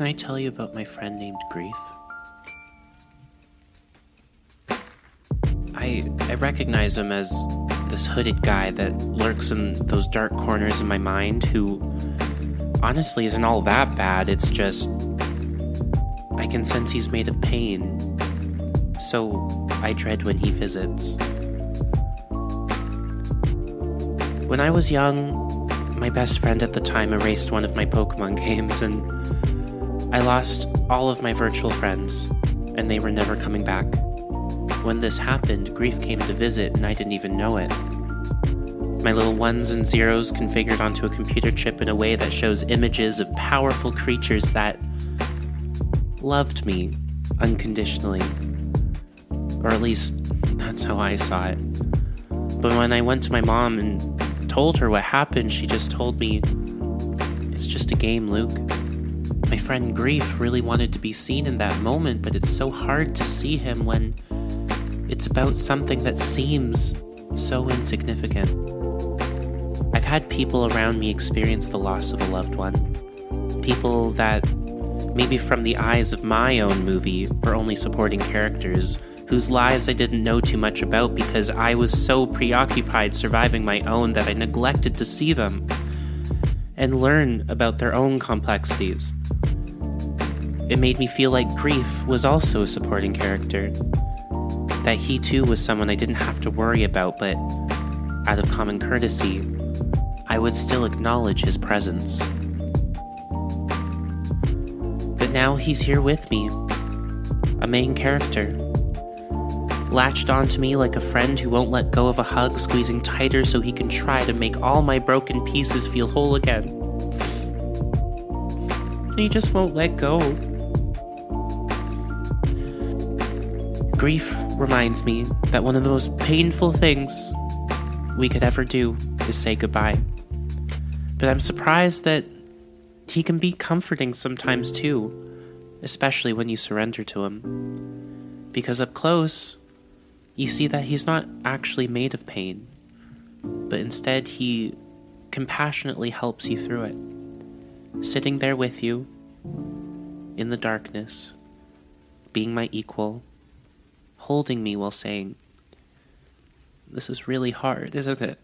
Can I tell you about my friend named Grief? I I recognize him as this hooded guy that lurks in those dark corners in my mind who honestly isn't all that bad. It's just I can sense he's made of pain. So I dread when he visits. When I was young, my best friend at the time erased one of my Pokemon games and I lost all of my virtual friends, and they were never coming back. When this happened, grief came to visit, and I didn't even know it. My little ones and zeros configured onto a computer chip in a way that shows images of powerful creatures that loved me unconditionally. Or at least, that's how I saw it. But when I went to my mom and told her what happened, she just told me, It's just a game, Luke. My friend Grief really wanted to be seen in that moment, but it's so hard to see him when it's about something that seems so insignificant. I've had people around me experience the loss of a loved one. People that, maybe from the eyes of my own movie, were only supporting characters whose lives I didn't know too much about because I was so preoccupied surviving my own that I neglected to see them and learn about their own complexities. It made me feel like Grief was also a supporting character. That he too was someone I didn't have to worry about, but out of common courtesy, I would still acknowledge his presence. But now he's here with me, a main character. Latched onto me like a friend who won't let go of a hug, squeezing tighter so he can try to make all my broken pieces feel whole again. He just won't let go. Grief reminds me that one of the most painful things we could ever do is say goodbye. But I'm surprised that he can be comforting sometimes too, especially when you surrender to him. Because up close, you see that he's not actually made of pain, but instead he compassionately helps you through it. Sitting there with you, in the darkness, being my equal, holding me while saying, This is really hard, isn't it?